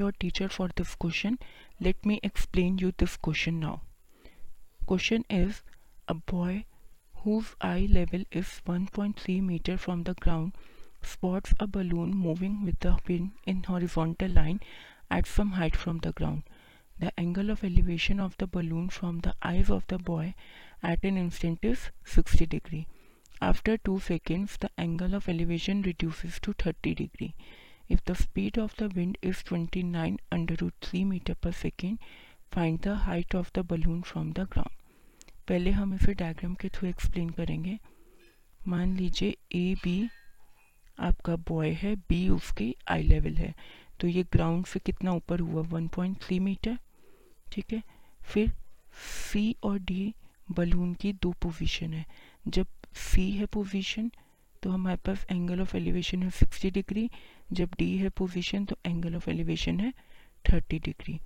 your teacher for this question. Let me explain you this question now. Question is a boy whose eye level is 1.3 meter from the ground spots a balloon moving with the pin in horizontal line at some height from the ground. The angle of elevation of the balloon from the eyes of the boy at an instant is 60 degree. After 2 seconds, the angle of elevation reduces to 30 degree. If the speed of the wind is 29 under root 3 meter per second, find the height of the balloon from the ground. पहले हम इसे diagram के through explain करेंगे। मान लीजिए A B आपका boy है B उसकी आई लेवल है। तो ये ग्राउंड से कितना ऊपर हुआ? 1.3 मीटर ठीक है? फिर सी और डी बलून की दो पोजीशन है। जब सी है पोजीशन तो हमारे पास एंगल ऑफ़ एलिवेशन है 60 डिग्री जब डी है पोजीशन तो एंगल ऑफ़ एलिवेशन है 30 डिग्री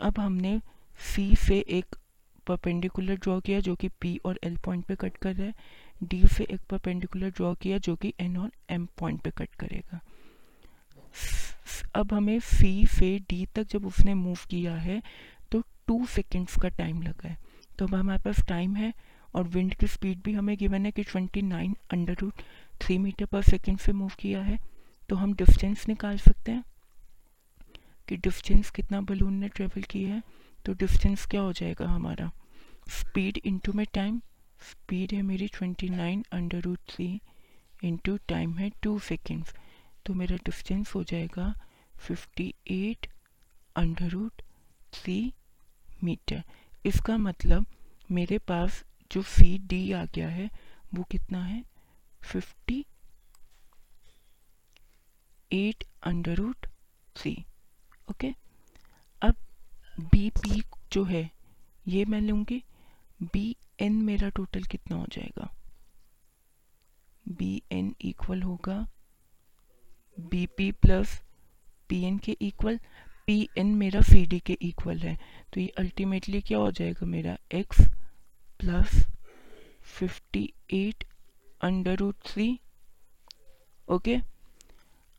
अब हमने सी से एक परपेंडिकुलर ड्रॉ किया जो कि पी और एल पॉइंट पे कट कर रहा है. डी से एक परपेंडिकुलर ड्रॉ किया जो कि एन और एम पॉइंट पे कट करेगा. अब हमें सी से डी तक जब उसने मूव किया है तो टू सेकेंड्स का टाइम लगा है. तो अब हमारे पास टाइम है और विंड की स्पीड भी हमें गिवन है कि 29 अंडर रूट थ्री मीटर पर सेकेंड से मूव किया है। तो हम डिस्टेंस निकाल सकते हैं कि डिस्टेंस कितना बलून ने ट्रेवल किया है। तो डिस्टेंस क्या हो जाएगा हमारा? स्पीड इंटू में टाइम स्पीड है मेरी 29 under root three into time है टू सेकेंड्स तो मेरा डिस्टेंस हो जाएगा 58 अंडर रूट थ्री मीटर इसका मतलब मेरे पास जो सी डी आ गया है, वो कितना है? Fifty eight under root C okay अब बी पी जो है, ये मैं लूँगी। बी एन मेरा टोटल कितना हो जाएगा? बी एन इक्वल होगा B P plus P N के इक्वल पी एन मेरा सी डी के इक्वल है। तो ये अल्टीमेटली क्या हो जाएगा मेरा? X plus fifty eight under root three okay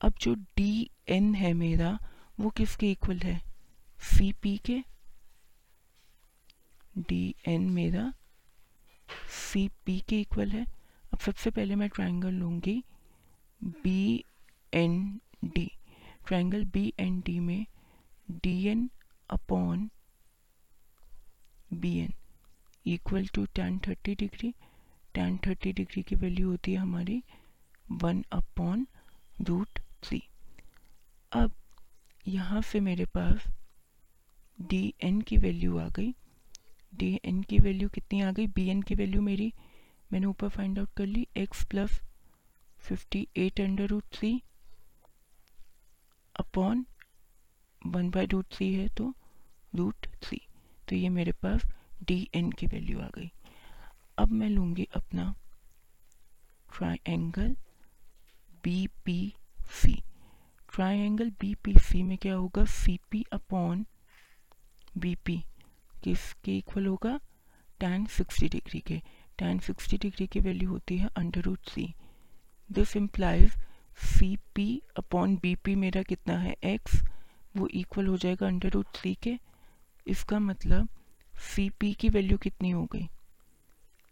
अब जो डी एन है मेरा, वो किसके इक्वल है? सी पी के? डी एन मेरा सी पी के इक्वल है। अब सबसे पहले मैं ट्राइंगल लूँगी B N D triangle B N D में D N upon B N equal to tan thirty degree tan thirty degree की वैल्यू होती है हमारी वन अपॉन रूट थ्री अब यहाँ से मेरे पास डी एन की वैल्यू आ गई। डी एन की वैल्यू कितनी आ गई? बी एन की वैल्यू मेरी मैंने ऊपर फाइंड आउट कर ली X plus fifty eight under root three upon one by root three है तो रूट थ्री तो ये मेरे पास डी एन की वैल्यू आ गई। अब मैं लूँगी अपना triangle B P C triangle B P C में क्या होगा? C P upon B P किसके इक्वल होगा? टेन सिक्सटी डिग्री के। टेन सिक्सटी डिग्री की वैल्यू होती है under root C this implies C P upon B P मेरा कितना है? एक्स वो इक्वल हो जाएगा अंडर रूट सी के। इसका मतलब सी पी की वैल्यू कितनी हो गई?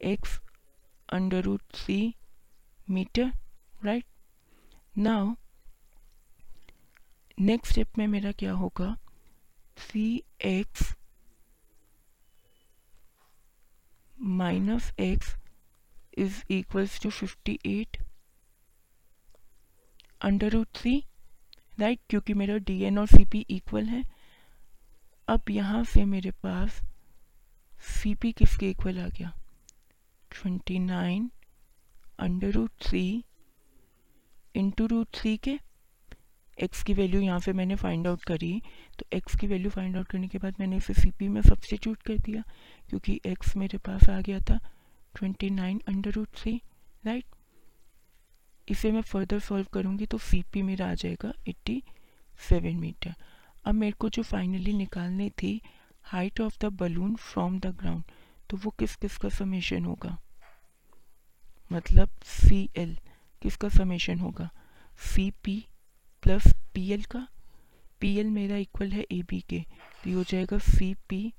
X under root 3 meter, right? Now next step में मेरा क्या होगा? C X minus X is equals to fifty eight under root C right क्योंकि मेरा डी एन और सी पी इक्वल है। अब यहाँ से मेरे पास सी पी किसके इक्वल आ गया? Twenty nine under root three into root three के? एक्स की वैल्यू यहाँ से मैंने फाइंड आउट करी। तो एक्स की वैल्यू फाइंड आउट करने के बाद मैंने इसे सी पी में सब्सटीट्यूट कर दिया, क्योंकि एक्स मेरे पास आ गया था twenty nine under root three right इसे मैं फर्दर सॉल्व करूँगी तो सी पी मेरा आ जाएगा एट्टी सेवन मीटर अब मेरे को जो फाइनली निकालनी थी height of the balloon from the ground तो वो किस किस का समेशन होगा? मतलब सी एल किसका समेशन होगा? C P plus P L का? पी एल मेरा इक्वल है ए बी के। तो ये हो जाएगा C P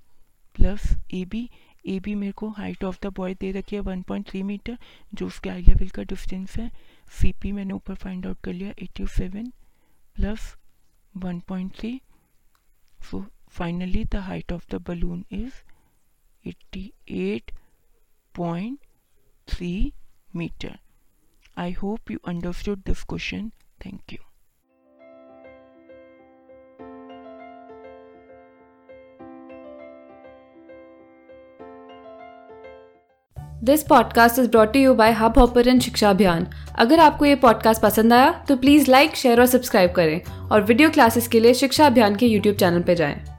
plus A B A B मेरे को हाइट ऑफ़ द बॉय दे रखी है 1.3 मीटर जो उसके आई लेवल का डिस्टेंस है। सी पी मैंने ऊपर फाइंड आउट कर लिया 87 प्लस 1.3 so finally, the height of the balloon is 88.3 meter. I hope you understood this question. Thank you. This podcast is brought you by Hub and Shiksha Abhiyan अगर आपको ये podcast पसंद आया तो प्लीज़ लाइक शेयर और subscribe करें और video classes के लिए शिक्षा अभियान के यूट्यूब चैनल पर जाएँ।